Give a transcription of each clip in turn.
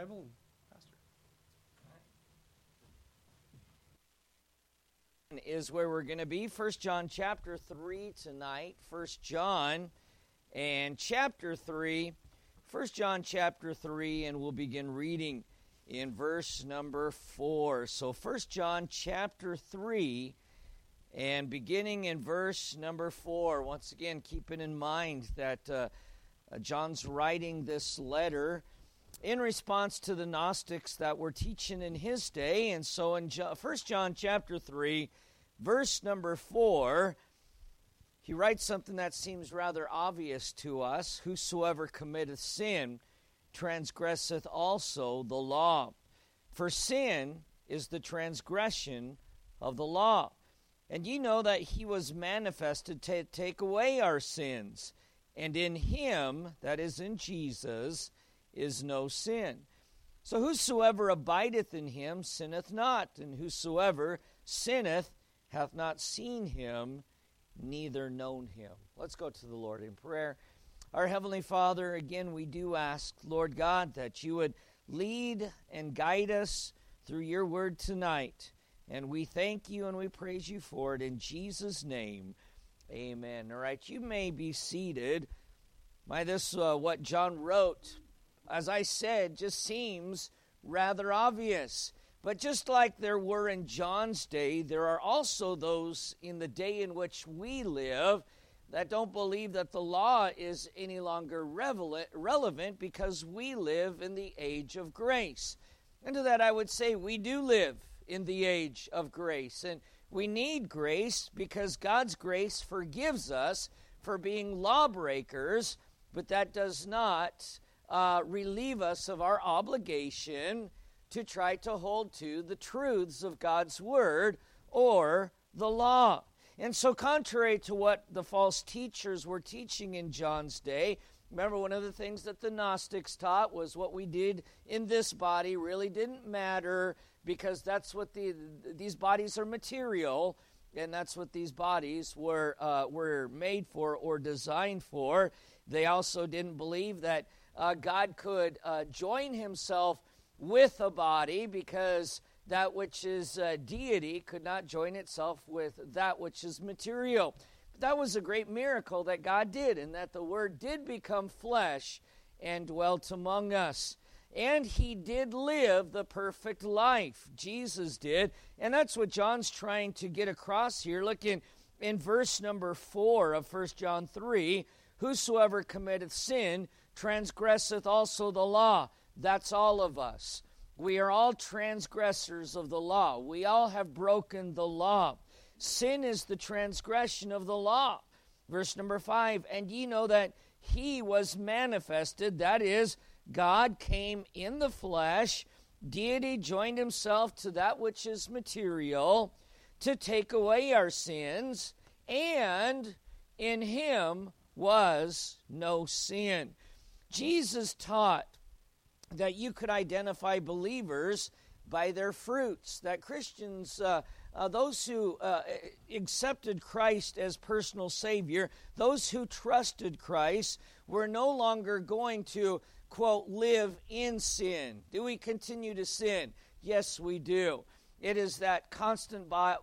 Bible. Pastor. Is where we're going to be. First John chapter 3 tonight. First John and chapter 3. First John chapter 3, and we'll begin reading in verse number 4. So, First John chapter 3, and beginning in verse number 4. Once again, keeping in mind that uh, uh, John's writing this letter in response to the Gnostics that were teaching in his day. And so in First John chapter 3, verse number 4, he writes something that seems rather obvious to us Whosoever committeth sin transgresseth also the law. For sin is the transgression of the law. And ye know that he was manifested to take away our sins and in him, that is in Jesus, is no sin. So whosoever abideth in him sinneth not, and whosoever sinneth hath not seen him, neither known him. Let's go to the Lord in prayer. Our Heavenly Father, again, we do ask, Lord God, that you would lead and guide us through your word tonight. And we thank you and we praise you for it in Jesus' name. Amen. All right, you may be seated. My, this, uh, what John wrote, as I said, just seems rather obvious. But just like there were in John's day, there are also those in the day in which we live that don't believe that the law is any longer relevant because we live in the age of grace. And to that, I would say we do live in the age of grace. And we need grace because God's grace forgives us for being lawbreakers, but that does not uh, relieve us of our obligation to try to hold to the truths of God's Word or the law. And so, contrary to what the false teachers were teaching in John's day, remember one of the things that the Gnostics taught was what we did in this body really didn't matter because that's what the these bodies are material and that's what these bodies were uh, were made for or designed for. They also didn't believe that uh, God could uh, join Himself with a body because that which is uh, deity could not join itself with that which is material. But that was a great miracle that God did, and that the Word did become flesh and dwelt among us. And he did live the perfect life. Jesus did. And that's what John's trying to get across here. Look in, in verse number 4 of 1 John 3 Whosoever committeth sin transgresseth also the law. That's all of us. We are all transgressors of the law. We all have broken the law. Sin is the transgression of the law. Verse number 5 And ye know that he was manifested, that is, God came in the flesh, deity joined himself to that which is material to take away our sins, and in him was no sin. Jesus taught that you could identify believers by their fruits, that Christians, uh, uh, those who uh, accepted Christ as personal Savior, those who trusted Christ, were no longer going to quote, live in sin. Do we continue to sin? Yes, we do. It is that constant uh,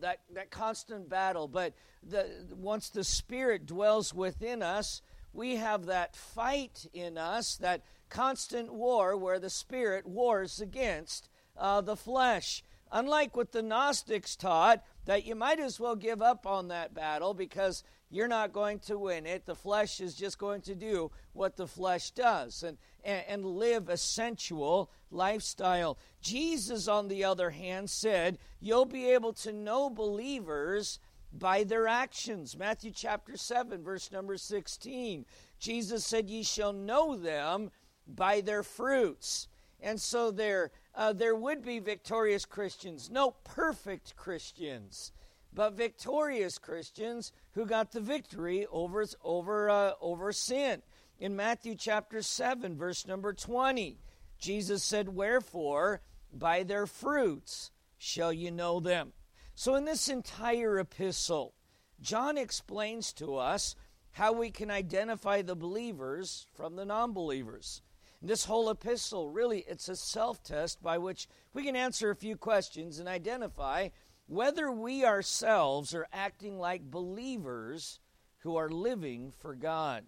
that that constant battle. But the, once the Spirit dwells within us, we have that fight in us, that constant war where the Spirit wars against uh, the flesh. Unlike what the Gnostics taught, that you might as well give up on that battle because you're not going to win it. The flesh is just going to do what the flesh does and, and, and live a sensual lifestyle. Jesus, on the other hand, said, You'll be able to know believers by their actions. Matthew chapter 7, verse number 16. Jesus said, Ye shall know them by their fruits. And so there, uh, there would be victorious Christians, no perfect Christians but victorious Christians who got the victory over, over, uh, over sin. In Matthew chapter 7, verse number 20, Jesus said, Wherefore, by their fruits shall you know them. So, in this entire epistle, John explains to us how we can identify the believers from the non believers. This whole epistle, really, it's a self test by which we can answer a few questions and identify whether we ourselves are acting like believers who are living for God.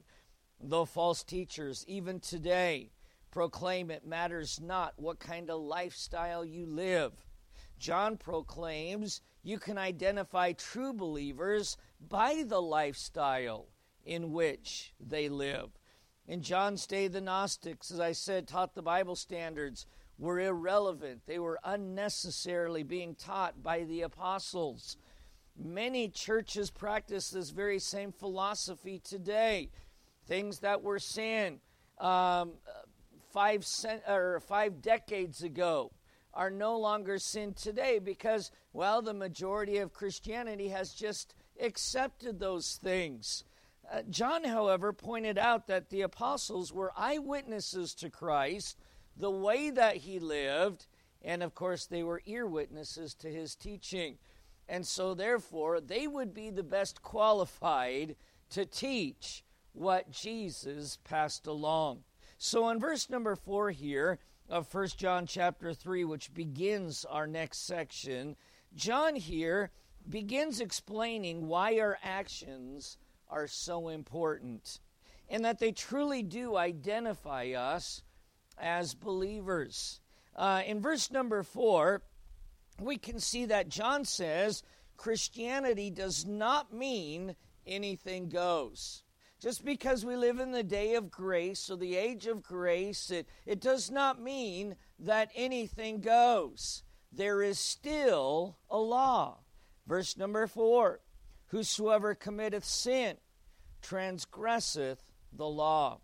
Though false teachers, even today, proclaim it matters not what kind of lifestyle you live. John proclaims you can identify true believers by the lifestyle in which they live. In John's day, the Gnostics, as I said, taught the Bible standards were irrelevant. They were unnecessarily being taught by the apostles. Many churches practice this very same philosophy today. Things that were sin um, five, cent, or five decades ago are no longer sin today because, well, the majority of Christianity has just accepted those things. Uh, John, however, pointed out that the apostles were eyewitnesses to Christ, the way that he lived, and of course, they were ear witnesses to his teaching. And so, therefore, they would be the best qualified to teach what Jesus passed along. So, in verse number four here of First John chapter 3, which begins our next section, John here begins explaining why our actions are so important and that they truly do identify us as believers. Uh, in verse number four, we can see that John says Christianity does not mean anything goes. Just because we live in the day of grace or the age of grace, it, it does not mean that anything goes. There is still a law. Verse number four Whosoever committeth sin transgresseth the law.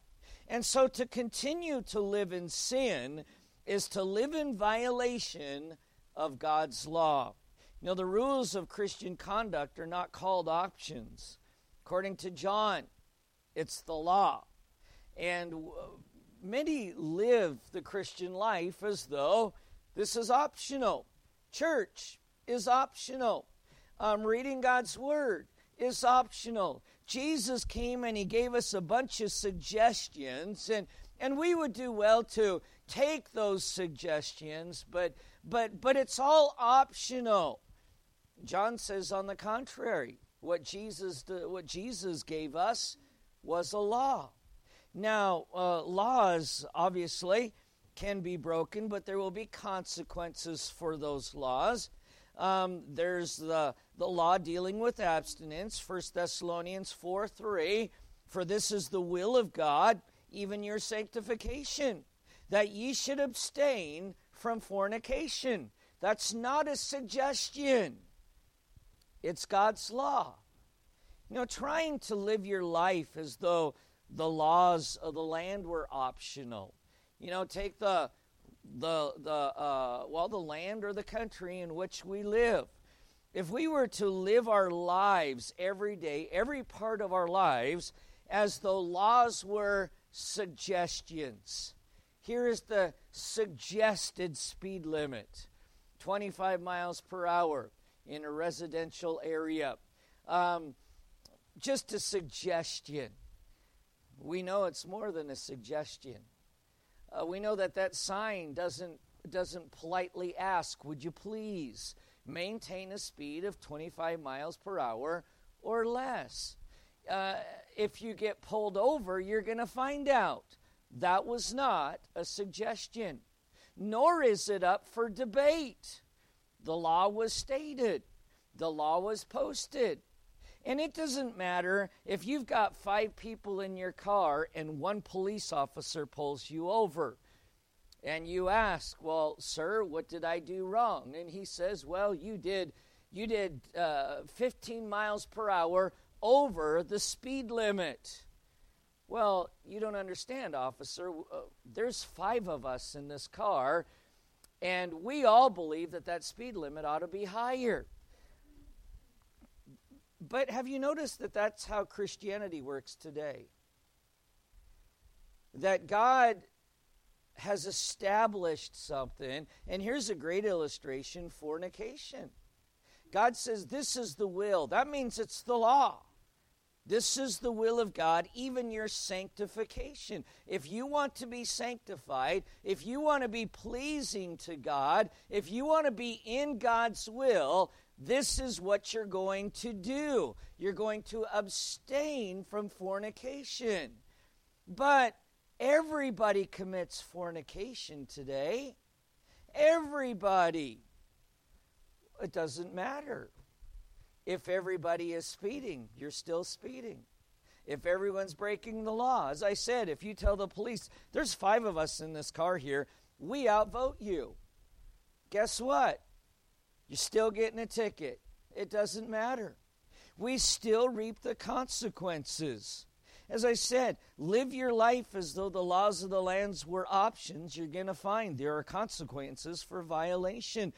And so to continue to live in sin is to live in violation of God's law. You know, the rules of Christian conduct are not called options. According to John, it's the law. And many live the Christian life as though this is optional. Church is optional. Um, reading God's Word is optional. Jesus came and he gave us a bunch of suggestions, and, and we would do well to take those suggestions, but, but, but it's all optional. John says, on the contrary, what Jesus, what Jesus gave us was a law. Now, uh, laws obviously can be broken, but there will be consequences for those laws. Um, there's the, the law dealing with abstinence, 1 Thessalonians 4 3. For this is the will of God, even your sanctification, that ye should abstain from fornication. That's not a suggestion, it's God's law. You know, trying to live your life as though the laws of the land were optional. You know, take the the the uh, well the land or the country in which we live. If we were to live our lives every day, every part of our lives, as though laws were suggestions. Here is the suggested speed limit 25 miles per hour in a residential area. Um, just a suggestion. We know it's more than a suggestion. Uh, we know that that sign doesn't doesn't politely ask, "Would you please maintain a speed of 25 miles per hour or less?" Uh, if you get pulled over, you're going to find out that was not a suggestion, nor is it up for debate. The law was stated, the law was posted. And it doesn't matter if you've got five people in your car and one police officer pulls you over. And you ask, "Well, sir, what did I do wrong?" And he says, "Well, you did you did uh, 15 miles per hour over the speed limit." Well, you don't understand, officer. Uh, there's five of us in this car, and we all believe that that speed limit ought to be higher. But have you noticed that that's how Christianity works today? That God has established something, and here's a great illustration fornication. God says, This is the will. That means it's the law. This is the will of God, even your sanctification. If you want to be sanctified, if you want to be pleasing to God, if you want to be in God's will, this is what you're going to do. You're going to abstain from fornication. But everybody commits fornication today. Everybody. It doesn't matter. If everybody is speeding, you're still speeding. If everyone's breaking the law, as I said, if you tell the police, there's five of us in this car here, we outvote you. Guess what? You're still getting a ticket. It doesn't matter. We still reap the consequences. As I said, live your life as though the laws of the lands were options. You're going to find there are consequences for violation.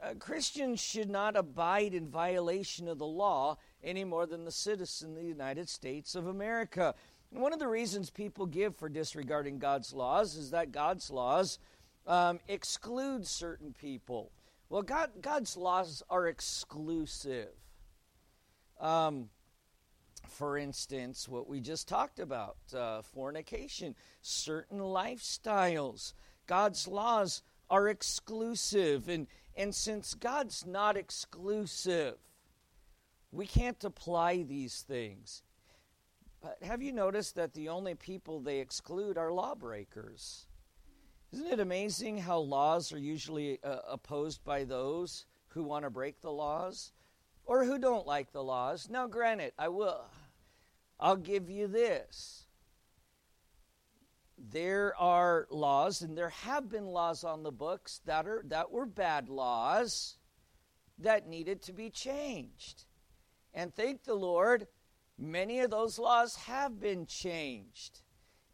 Uh, Christians should not abide in violation of the law any more than the citizen of the United States of America. And one of the reasons people give for disregarding God's laws is that God's laws um, exclude certain people. Well, God, God's laws are exclusive. Um, for instance, what we just talked about uh, fornication, certain lifestyles. God's laws are exclusive. And, and since God's not exclusive, we can't apply these things. But have you noticed that the only people they exclude are lawbreakers? Isn't it amazing how laws are usually uh, opposed by those who want to break the laws or who don't like the laws? Now, granted, I will. I'll give you this there are laws, and there have been laws on the books that are that were bad laws that needed to be changed. And thank the Lord, many of those laws have been changed.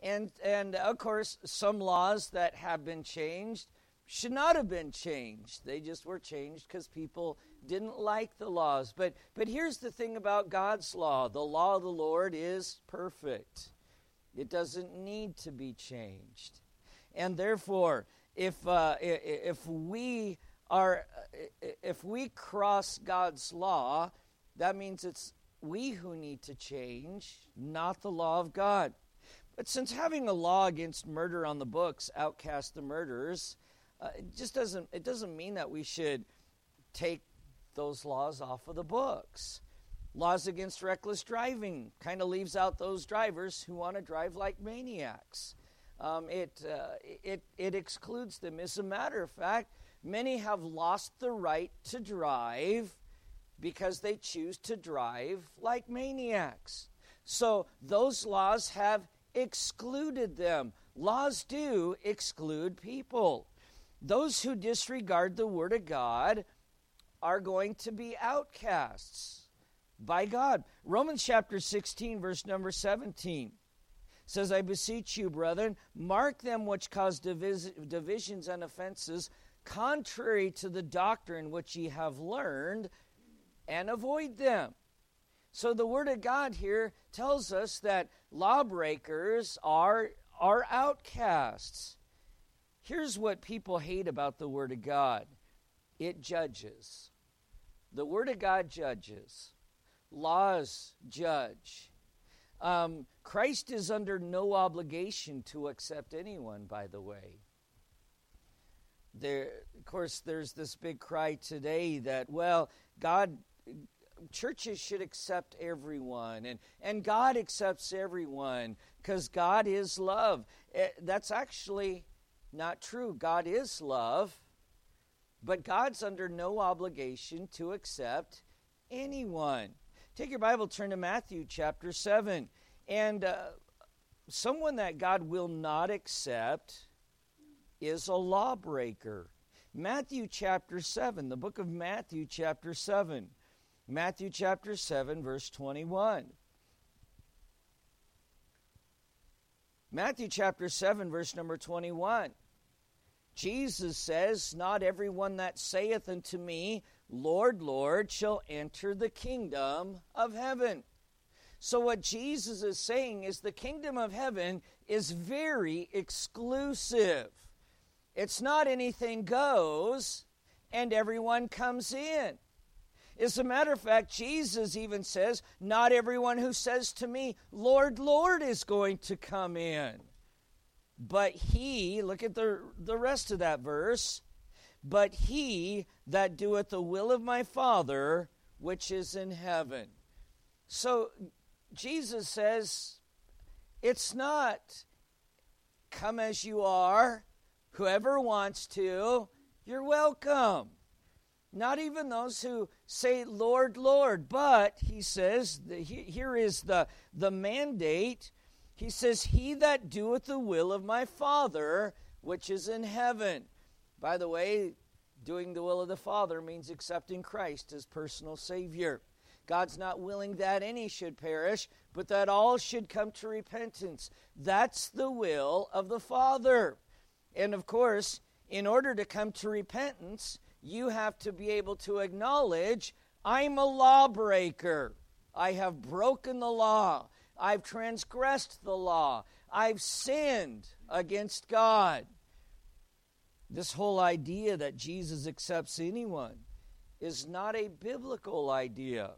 And and of course, some laws that have been changed should not have been changed. They just were changed because people didn't like the laws. But but here's the thing about God's law. The law of the Lord is perfect. It doesn't need to be changed. And therefore, if, uh, if we are, if we cross God's law, that means it's we who need to change, not the law of God. But since having a law against murder on the books outcasts the murderers, uh, it just doesn't it doesn't mean that we should take those laws off of the books. Laws against reckless driving kind of leaves out those drivers who want to drive like maniacs. Um, it, uh, it, it excludes them. As a matter of fact, many have lost the right to drive because they choose to drive like maniacs. So those laws have excluded them. Laws do exclude people. Those who disregard the Word of God are going to be outcasts by God. Romans chapter 16, verse number 17 says, I beseech you, brethren, mark them which cause divis- divisions and offenses, contrary to the doctrine which ye have learned, and avoid them. So the Word of God here tells us that lawbreakers are, are outcasts. Here's what people hate about the Word of God it judges. The Word of God judges laws judge. Um, Christ is under no obligation to accept anyone, by the way. There, of course, there's this big cry today that, well, God, churches should accept everyone, and, and God accepts everyone because God is love. Eh, that's actually not true. God is love, but God's under no obligation to accept anyone. Take your Bible, turn to Matthew chapter 7. And uh, someone that God will not accept is a lawbreaker. Matthew chapter 7, the book of Matthew chapter 7. Matthew chapter 7, verse 21. Matthew chapter 7, verse number 21. Jesus says, Not everyone that saith unto me, Lord, Lord, shall enter the kingdom of heaven. So, what Jesus is saying is the kingdom of heaven is very exclusive. It's not anything goes and everyone comes in. As a matter of fact, Jesus even says, Not everyone who says to me, Lord, Lord, is going to come in. But he, look at the, the rest of that verse, but he that doeth the will of my Father which is in heaven. So Jesus says, It's not come as you are, whoever wants to, you're welcome. Not even those who say, Lord, Lord. But, he says, here is the, the mandate. He says, He that doeth the will of my Father, which is in heaven. By the way, doing the will of the Father means accepting Christ as personal Savior. God's not willing that any should perish, but that all should come to repentance. That's the will of the Father. And of course, in order to come to repentance, you have to be able to acknowledge I'm a lawbreaker. I have broken the law. I've transgressed the law. I've sinned against God. This whole idea that Jesus accepts anyone is not a biblical idea,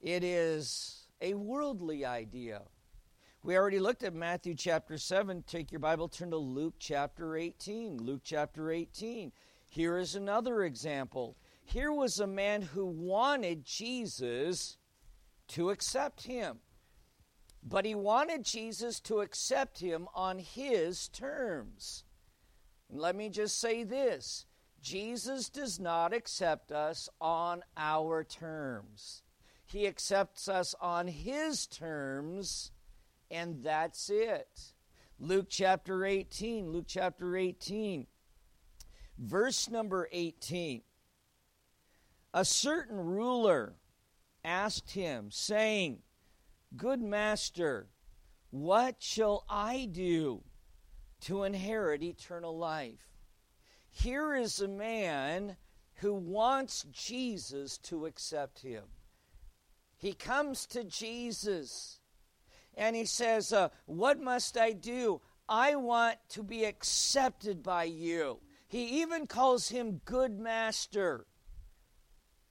it is a worldly idea. We already looked at Matthew chapter 7. Take your Bible, turn to Luke chapter 18. Luke chapter 18. Here is another example. Here was a man who wanted Jesus to accept him. But he wanted Jesus to accept him on his terms. And let me just say this Jesus does not accept us on our terms. He accepts us on his terms, and that's it. Luke chapter 18, Luke chapter 18. Verse number 18 A certain ruler asked him, saying, Good master, what shall I do to inherit eternal life? Here is a man who wants Jesus to accept him. He comes to Jesus and he says, uh, What must I do? I want to be accepted by you. He even calls him good master.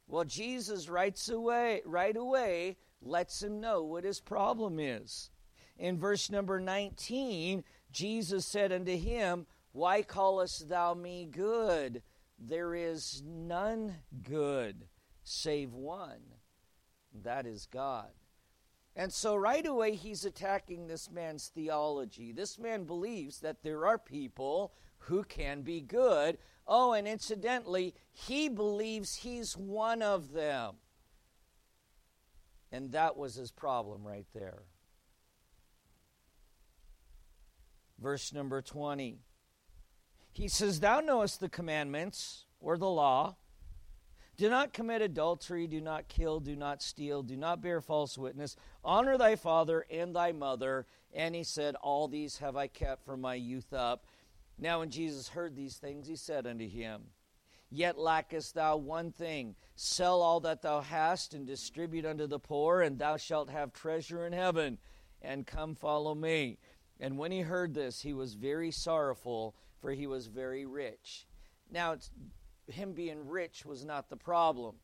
Well, Jesus writes away, right away lets him know what his problem is. In verse number 19, Jesus said unto him, Why callest thou me good? There is none good save one, that is God. And so, right away, he's attacking this man's theology. This man believes that there are people who can be good. Oh, and incidentally, he believes he's one of them. And that was his problem right there. Verse number 20. He says, Thou knowest the commandments or the law. Do not commit adultery, do not kill, do not steal, do not bear false witness. Honor thy father and thy mother. And he said, All these have I kept from my youth up. Now, when Jesus heard these things, he said unto him, Yet lackest thou one thing sell all that thou hast and distribute unto the poor, and thou shalt have treasure in heaven. And come follow me. And when he heard this, he was very sorrowful, for he was very rich. Now, him being rich was not the problem.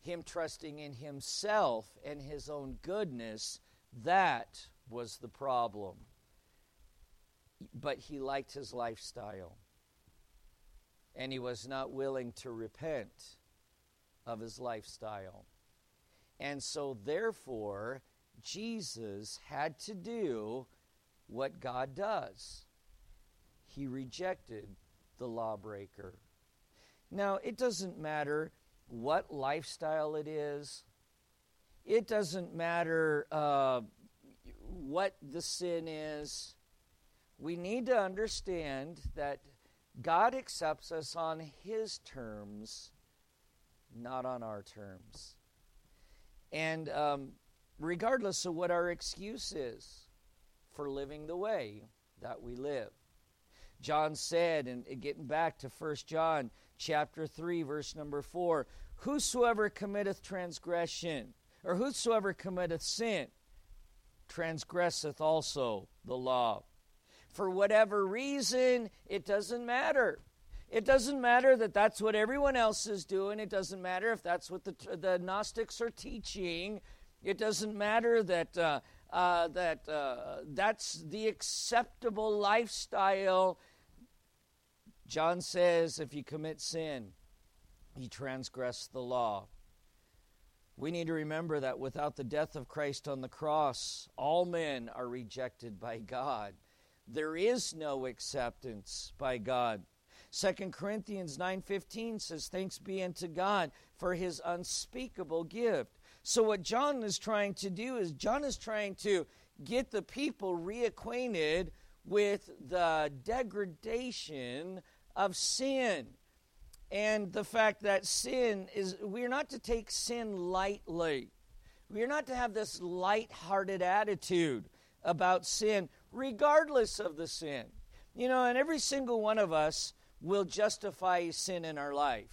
Him trusting in himself and his own goodness, that was the problem but he liked his lifestyle. And he was not willing to repent of his lifestyle. And so, therefore, Jesus had to do what God does. He rejected the lawbreaker. Now, it doesn't matter what lifestyle it is, it doesn't matter uh, what the sin is we need to understand that God accepts us on His terms, not on our terms. And um, regardless of what our excuse is for living the way that we live. John said, and getting back to 1 John chapter 3, verse number 4, Whosoever committeth transgression, or whosoever committeth sin, transgresseth also the law for whatever reason, it doesn't matter. It doesn't matter that that's what everyone else is doing. It doesn't matter if that's what the, the Gnostics are teaching. It doesn't matter that, uh, uh, that uh, that's the acceptable lifestyle. John says if you commit sin, you transgress the law. We need to remember that without the death of Christ on the cross, all men are rejected by God. There is no acceptance by God. 2 Corinthians 9:15 says thanks be unto God for his unspeakable gift. So what John is trying to do is John is trying to get the people reacquainted with the degradation of sin and the fact that sin is, we're not to take sin lightly. We're not to have this light-hearted attitude about sin, regardless of the sin. You know, and every single one of us will justify sin in our life.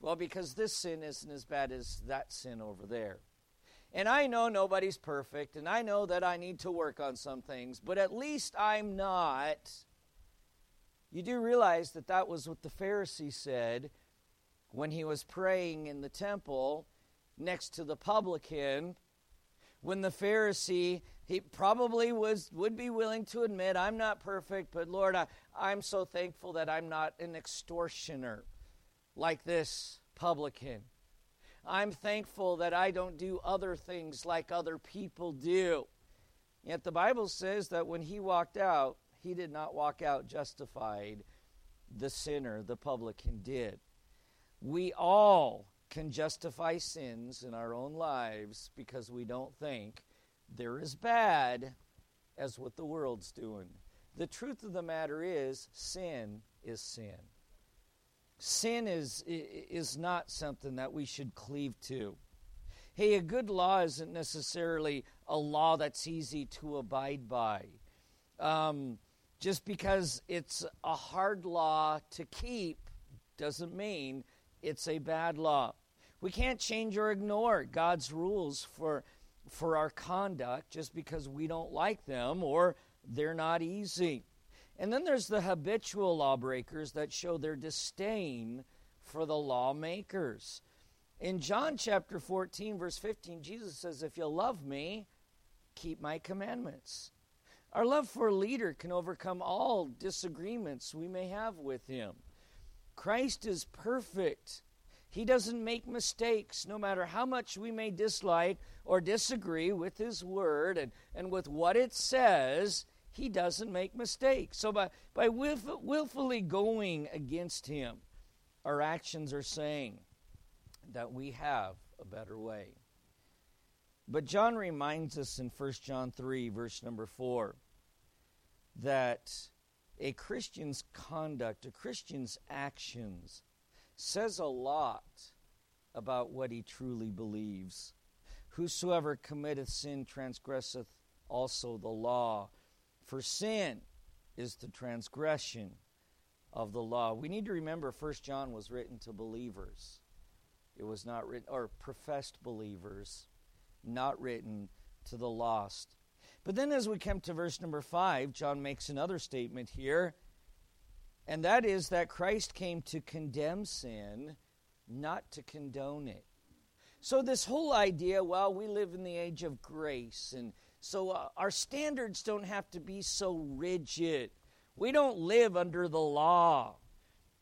Well, because this sin isn't as bad as that sin over there. And I know nobody's perfect, and I know that I need to work on some things, but at least I'm not you do realize that that was what the Pharisee said when he was praying in the temple next to the publican. When the Pharisee, he probably was would be willing to admit, I'm not perfect, but Lord, I, I'm so thankful that I'm not an extortioner like this publican. I'm thankful that I don't do other things like other people do. Yet the Bible says that when he walked out, he did not walk out justified. The sinner, the publican, did. We all can justify sins in our own lives because we don't think they're as bad as what the world's doing. The truth of the matter is, sin is sin. Sin is, is not something that we should cleave to. Hey, a good law isn't necessarily a law that's easy to abide by. Um, just because it's a hard law to keep doesn't mean it's a bad law. We can't change or ignore God's rules for, for our conduct just because we don't like them or they're not easy. And then there's the habitual lawbreakers that show their disdain for the lawmakers. In John chapter 14, verse 15, Jesus says, If you love me, keep my commandments. Our love for a leader can overcome all disagreements we may have with him. Christ is perfect. He doesn't make mistakes, no matter how much we may dislike or disagree with His Word and, and with what it says. He doesn't make mistakes. So, by, by willf- willfully going against Him, our actions are saying that we have a better way. But John reminds us in 1 John 3, verse number 4, that a Christian's conduct, a Christian's actions, says a lot about what he truly believes. Whosoever committeth sin transgresseth also the law, for sin is the transgression of the law. We need to remember 1 John was written to believers. It was not written, or professed believers not written to the lost. But then, as we come to verse number five, John makes another statement here, and that is that Christ came to condemn sin, not to condone it. So, this whole idea, well, we live in the age of grace, and so uh, our standards don't have to be so rigid. We don't live under the law.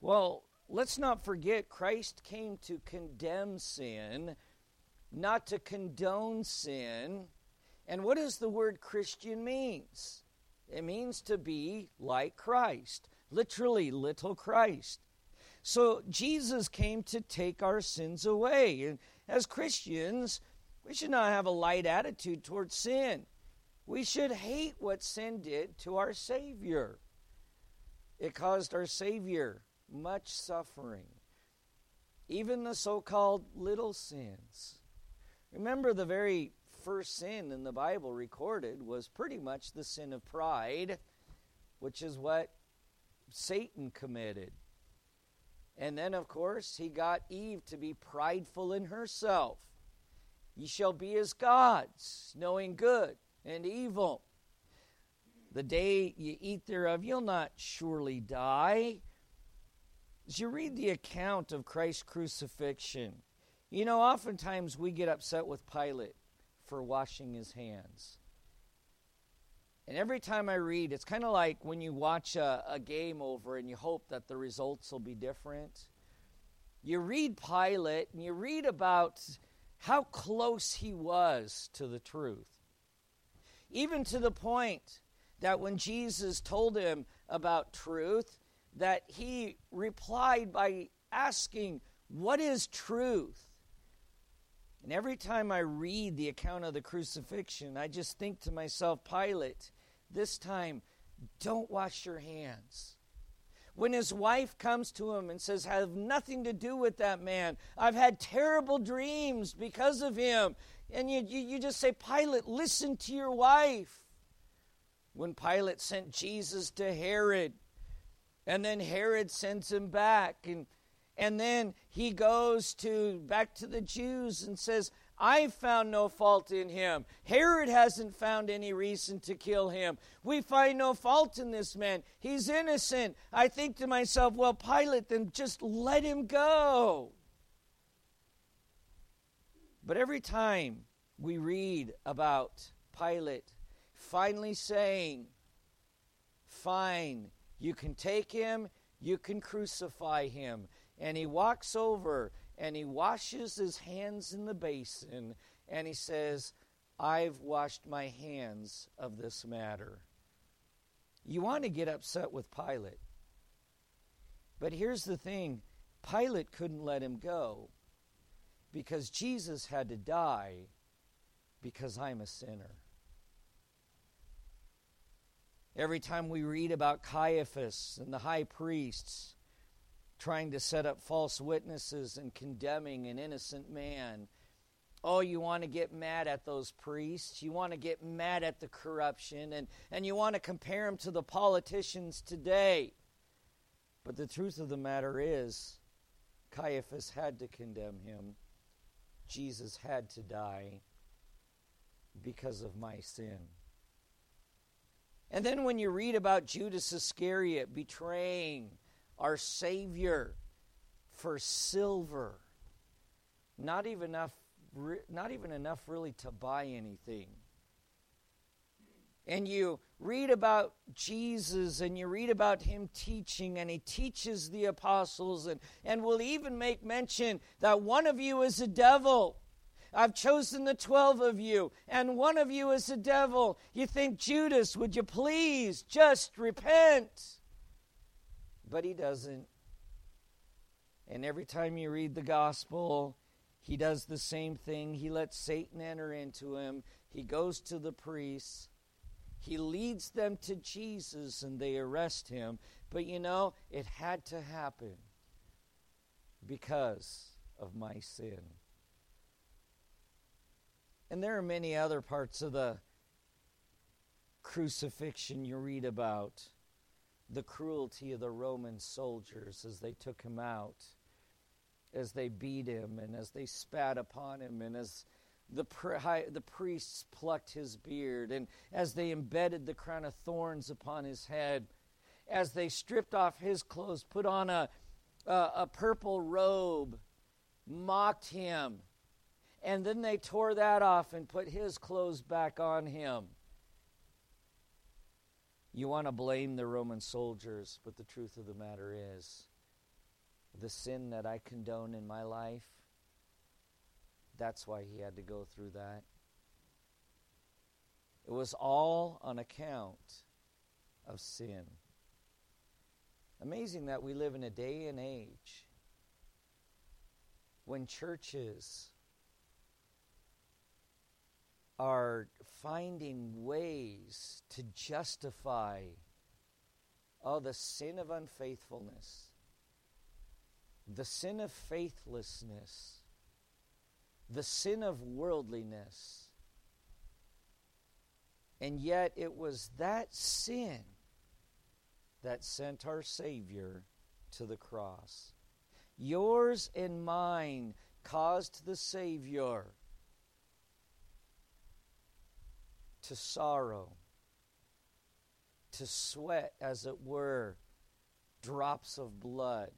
Well, let's not forget Christ came to condemn sin not to condone sin. And what does the word Christian means? It means to be like Christ, literally little Christ. So Jesus came to take our sins away. And as Christians, we should not have a light attitude towards sin. We should hate what sin did to our Savior. It caused our Savior much suffering, even the so called little sins. Remember, the very first sin in the Bible recorded was pretty much the sin of pride, which is what Satan committed. And then, of course, he got Eve to be prideful in herself. Ye shall be as gods, knowing good and evil. The day you eat thereof, you'll not surely die. As you read the account of Christ's crucifixion, you know, oftentimes we get upset with Pilate for washing his hands. And every time I read, it's kind of like when you watch a, a, game over and you hope that the results will be different. You read Pilate and you read about how close he was to the truth. Even to the point that when Jesus told him about truth, that he replied by asking, What is truth? And every time I read the account of the crucifixion, I just think to myself, Pilate, this time, don't wash your hands. When his wife comes to him and says, have nothing to do with that man, I've had terrible dreams because of him. And you, you, you just say, Pilate, listen to your wife. When Pilate sent Jesus to Herod, and then Herod sends him back, and, and then he goes to back to the Jews and says, I found no fault in him. Herod hasn't found any reason to kill him. We find no fault in this man. He's innocent. I think to myself, well, Pilate, then just let him go. But every time we read about Pilate finally saying, Fine, you can take him, you can crucify him. And he walks over and he washes his hands in the basin and he says, I've washed my hands of this matter. You want to get upset with Pilate. But here's the thing Pilate couldn't let him go because Jesus had to die because I'm a sinner. Every time we read about Caiaphas and the high priests, trying to set up false witnesses and condemning an innocent man. Oh, you want to get mad at those priests. You want to get mad at the corruption, and, and you want to compare them to the politicians today. But the truth of the matter is, Caiaphas had to condemn him. Jesus had to die because of my sin. And then when you read about Judas Iscariot betraying our Savior for silver. Not even enough, not even enough really to buy anything. And you read about Jesus and you read about him teaching, and he teaches the apostles, and, and will even make mention that one of you is a devil. I've chosen the 12 of you, and one of you is a devil. You think, Judas, would you please just repent? But he doesn't. And every time you read the gospel, he does the same thing. He lets Satan enter into him. He goes to the priests. He leads them to Jesus and they arrest him. But you know, it had to happen because of my sin. And there are many other parts of the crucifixion you read about the cruelty of the Roman soldiers as they took him out, as they beat him, and as they spat upon him, and as the, the priests plucked his beard, and as they embedded the crown of thorns upon his head, as they stripped off his clothes, put on a, a, a purple robe, mocked him, and then they tore that off and put his clothes back on him. You want to blame the Roman soldiers, but the truth of the matter is the sin that I condone in my life, that's why he had to go through that. It was all on account of sin. Amazing that we live in a day and age when churches are finding ways to justify oh the sin of unfaithfulness the sin of faithlessness the sin of worldliness. And yet it was that sin that sent our savior to the cross. Yours and mine caused the savior to sorrow, to sweat, as it were, drops of blood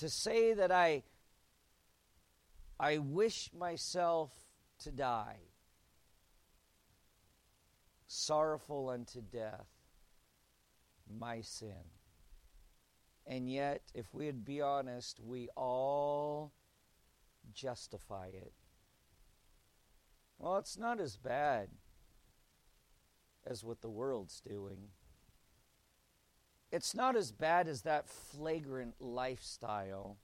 to say that I, I wish myself to die, sorrowful unto death, my sin. And yet, if we'd be honest, we all justify it. Well, it's not as bad as what the world's doing. It's not as bad as that flagrant lifestyle.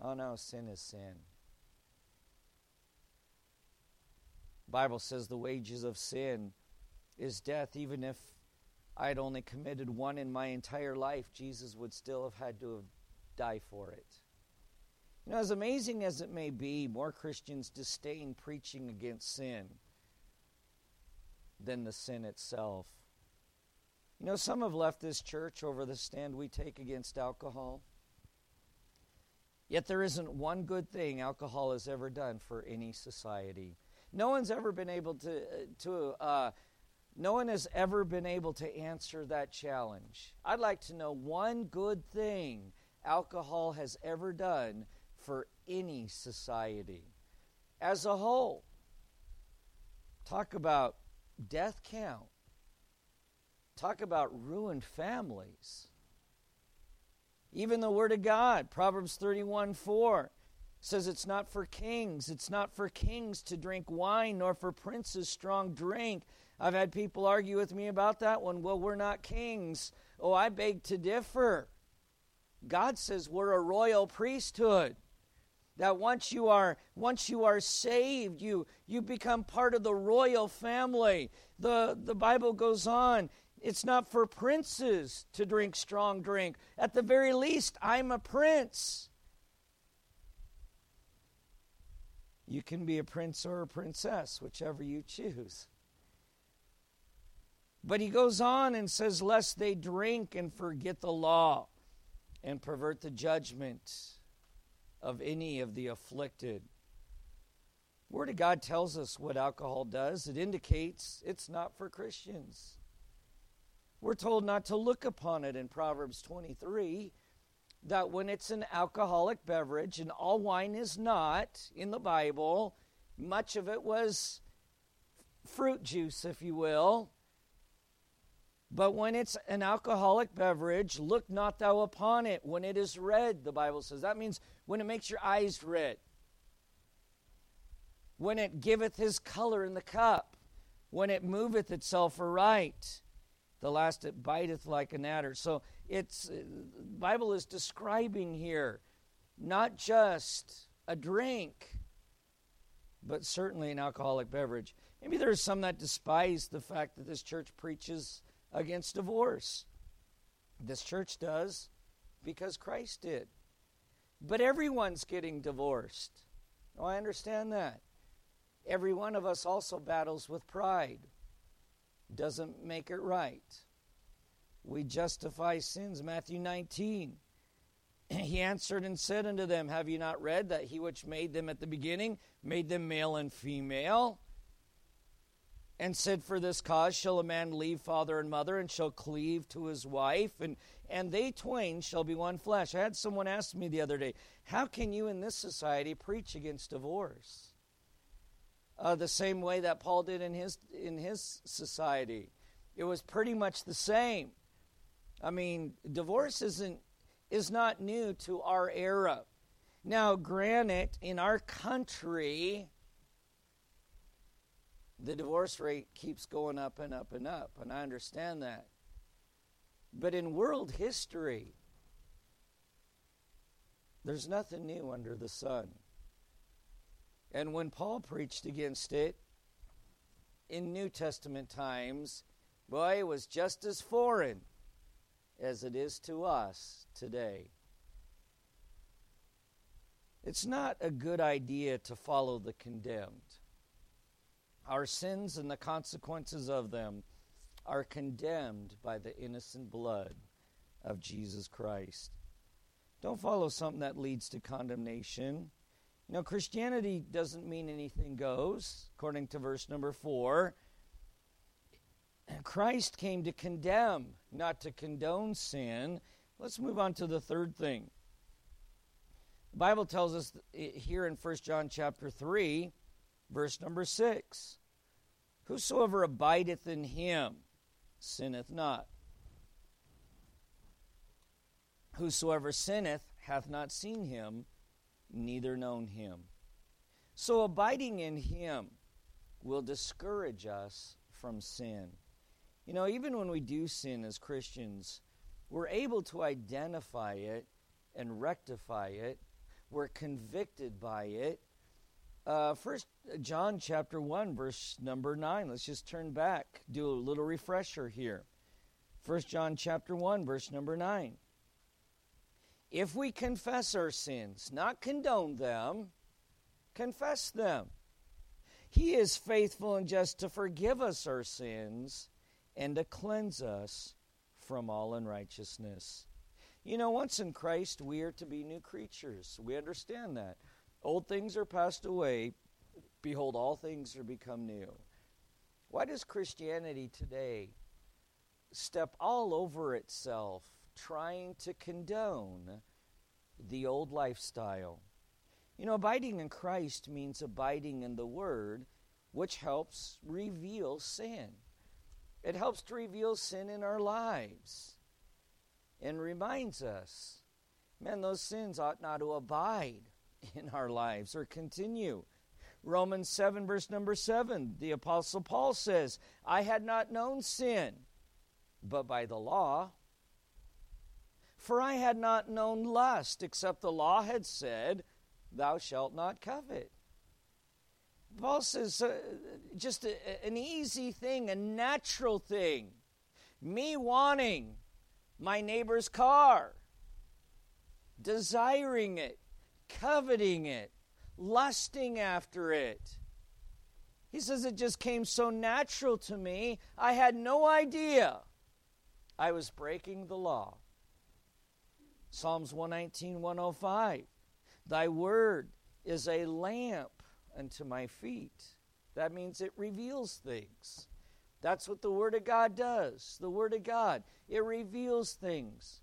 Oh no, sin is sin. Bible says the wages of sin is death even if I had only committed one in my entire life, Jesus would still have had to have died for it. You know, as amazing as it may be, more Christians disdain preaching against sin than the sin itself. You know, some have left this church over the stand we take against alcohol. Yet there isn't one good thing alcohol has ever done for any society. No one's ever been able to, to uh, no one has ever been able to answer that challenge. I'd like to know one good thing alcohol has ever done for any society as a whole. Talk about death count. Talk about ruined families. Even the Word of God, Proverbs 31 4, says it's not for kings. It's not for kings to drink wine, nor for princes strong drink I've had people argue with me about that one. Well, we're not kings. Oh, I beg to differ. God says we're a royal priesthood. That once you are once you are saved, you you become part of the royal family. The the Bible goes on. It's not for princes to drink strong drink. At the very least, I'm a prince. You can be a prince or a princess, whichever you choose. But he goes on and says, Lest they drink and forget the law and pervert the judgment of any of the afflicted. Word of God tells us what alcohol does. It indicates it's not for Christians. We're told not to look upon it in Proverbs 23 that when it's an alcoholic beverage, and all wine is not in the Bible, much of it was fruit juice, if you will. But when it's an alcoholic beverage, look not thou upon it. When it is red, the Bible says. That means when it makes your eyes red. When it giveth his color in the cup. When it moveth itself aright. The last it biteth like an adder. So it's uh, Bible is describing here not just a drink, but certainly an alcoholic beverage. Maybe there's some that despise the fact that this church preaches against divorce. This church does because Christ did. But everyone's getting divorced. Oh, I understand that. Every one of us also battles with pride. Doesn't make it right. We justify sins. Matthew 19. He answered and said unto them, Have you not read that he which made them at the beginning made them male and female? And said, For this cause shall a man leave father and mother, and shall cleave to his wife, and, and they twain shall be one flesh. I had someone ask me the other day, How can you in this society preach against divorce? Uh, the same way that Paul did in his, in his society. It was pretty much the same. I mean, divorce isn't, is not new to our era. Now, granted, in our country, the divorce rate keeps going up and up and up, and I understand that. But in world history, there's nothing new under the sun. And when Paul preached against it in New Testament times, boy, it was just as foreign as it is to us today. It's not a good idea to follow the condemned. Our sins and the consequences of them are condemned by the innocent blood of Jesus Christ. Don't follow something that leads to condemnation. You know, Christianity doesn't mean anything goes, according to verse number four. Christ came to condemn, not to condone sin. Let's move on to the third thing. The Bible tells us here in 1 John chapter 3, verse number 6 Whosoever abideth in him sinneth not. Whosoever sinneth hath not seen him, neither known him. So abiding in him will discourage us from sin. You know, even when we do sin as Christians, we're able to identify it and rectify it. We're convicted by it. Uh, first John chapter 1, verse number 9. Let's just turn back, do a little refresher here. First John chapter 1, verse number 9. If we confess our sins, not condone them, confess them. He is faithful and just to forgive us our sins and to cleanse us from all unrighteousness. You know, once in Christ, we are to be new creatures. We understand that. Old things are passed away. Behold, all things are become new. Why does Christianity today step all over itself trying to condone the old lifestyle? You know, abiding in Christ means abiding in the Word, which helps reveal sin. It helps to reveal sin in our lives and reminds us, man, those sins ought not to abide in our lives or continue. Romans 7, verse number 7, the Apostle Paul says, I had not known sin, but by the law. For I had not known lust, except the law had said, Thou shalt not covet. Paul says, uh, just a, an easy thing, a natural thing. Me wanting my neighbor's car, desiring it, coveting it, lusting after it. He says it just came so natural to me, I had no idea I was breaking the law. Psalms 119, 105. Thy word is a lamp unto my feet. That means it reveals things. That's what the Word of God does. The Word of God, it reveals things.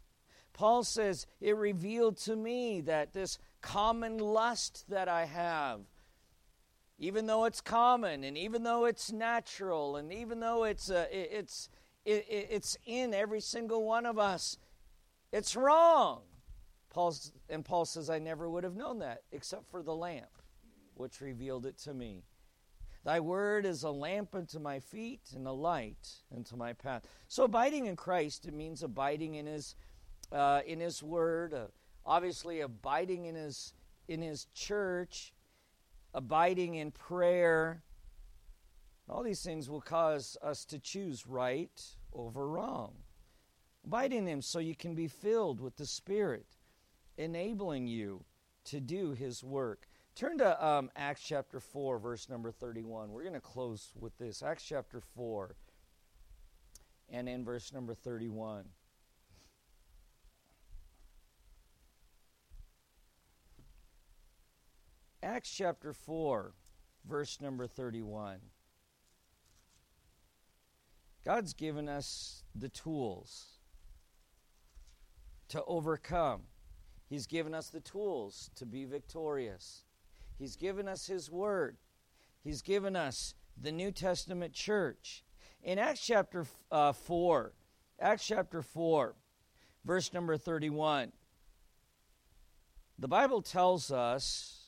Paul says, It revealed to me that this common lust that I have, even though it's common and even though it's natural and even though it's, uh, it's, it, it's in every single one of us, it's wrong. Paul's, and Paul says, I never would have known that except for the lamp which revealed it to me. Thy word is a lamp unto my feet and a light unto my path. So abiding in Christ, it means abiding in his, uh, in his word, uh, obviously abiding in his, in his church, abiding in prayer. All these things will cause us to choose right over wrong. Abide in him so you can be filled with the Spirit, enabling you to do his work. Turn to um, Acts chapter 4, verse number 31. We're going to close with this. Acts chapter 4, and in verse number 31. Acts chapter 4, verse number 31. God's given us the tools to overcome. He's given us the tools to be victorious. He's given us His Word. He's given us the New Testament church. In Acts chapter uh, 4, Acts chapter 4, verse number 31, the Bible tells us,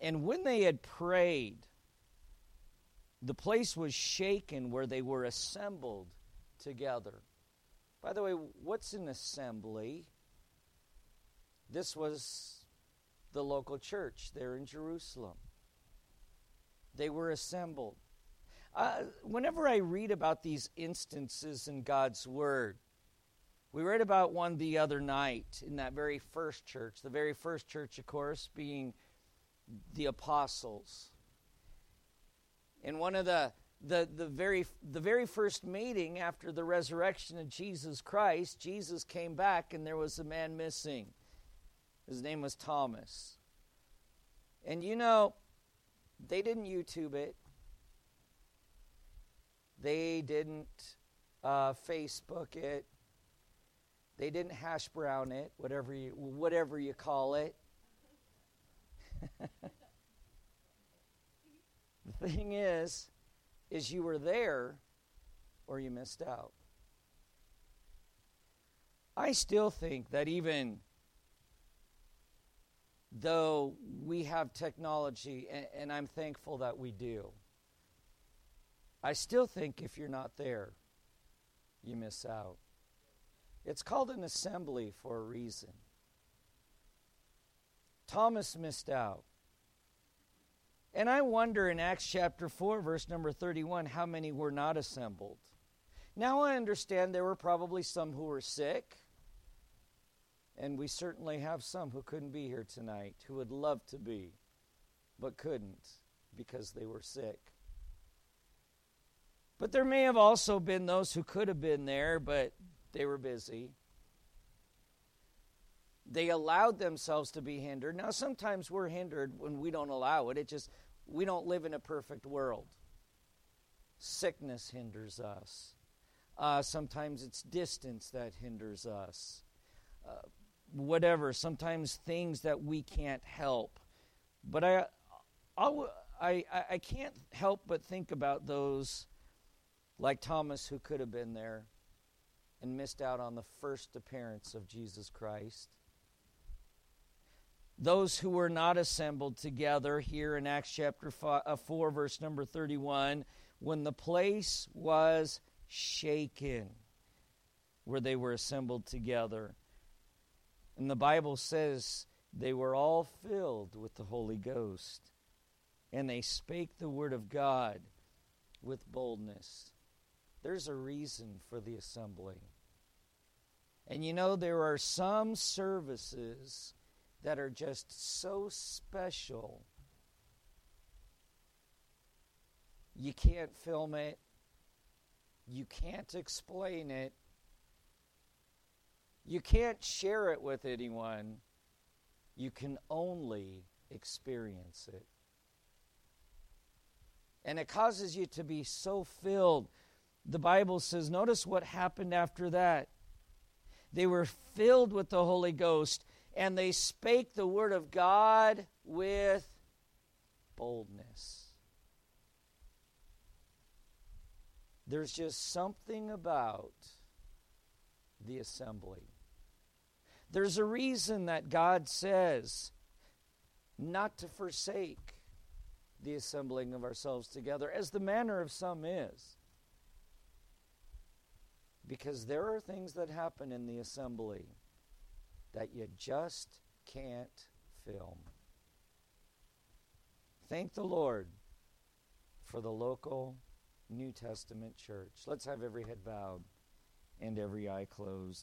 and when they had prayed, the place was shaken where they were assembled together. By the way, what's an assembly? This was the local church there in Jerusalem. They were assembled. Uh, whenever I read about these instances in God's Word, we read about one the other night in that very first church, the very first church, of course, being the apostles. In one of the the, the, very, the very first meeting after the resurrection of Jesus Christ, Jesus came back and there was a man missing. His name was Thomas. And you know, they didn't YouTube it, they didn't uh, Facebook it, They didn't hash brown it, whatever you, whatever you call it. the thing is, is you were there or you missed out. I still think that even though we have technology, and, and, I'm thankful that we do, I still think if you're not there, you miss out. It's called an assembly for a reason. Thomas missed out. And I wonder in Acts chapter 4, verse number 31, how many were not assembled. Now I understand there were probably some who were sick, and we certainly have some who couldn't be here tonight, who would love to be, but couldn't because they were sick. But there may have also been those who could have been there, but they were busy. They allowed themselves to be hindered. Now, sometimes we're hindered when we don't allow it. It just, we don't live in a perfect world. Sickness hinders us. Uh, sometimes it's distance that hinders us. Uh, whatever, sometimes things that we can't help. But I, I, I can't help but think about those like Thomas, who could have been there and missed out on the first appearance of Jesus Christ. Those who were not assembled together here in Acts chapter 4, uh, verse number 31, when the place was shaken, where they were assembled together. And the Bible says they were all filled with the Holy Ghost, and they spake the word of God with boldness. There's a reason for the assembly. And you know, there are some services that are just so special. You can't film it, you can't explain it, you can't share it with anyone. You can only experience it. And it causes you to be so filled the Bible says, notice what happened after that. They were filled with the Holy Ghost and they spake the word of God with boldness. There's just something about the assembly. There's a reason that God says not to forsake the assembling of ourselves together, as the manner of some is. Because there are things that happen in the assembly that you just can't film. Thank the Lord for the local New Testament church. Let's have every head bowed and every eye closed.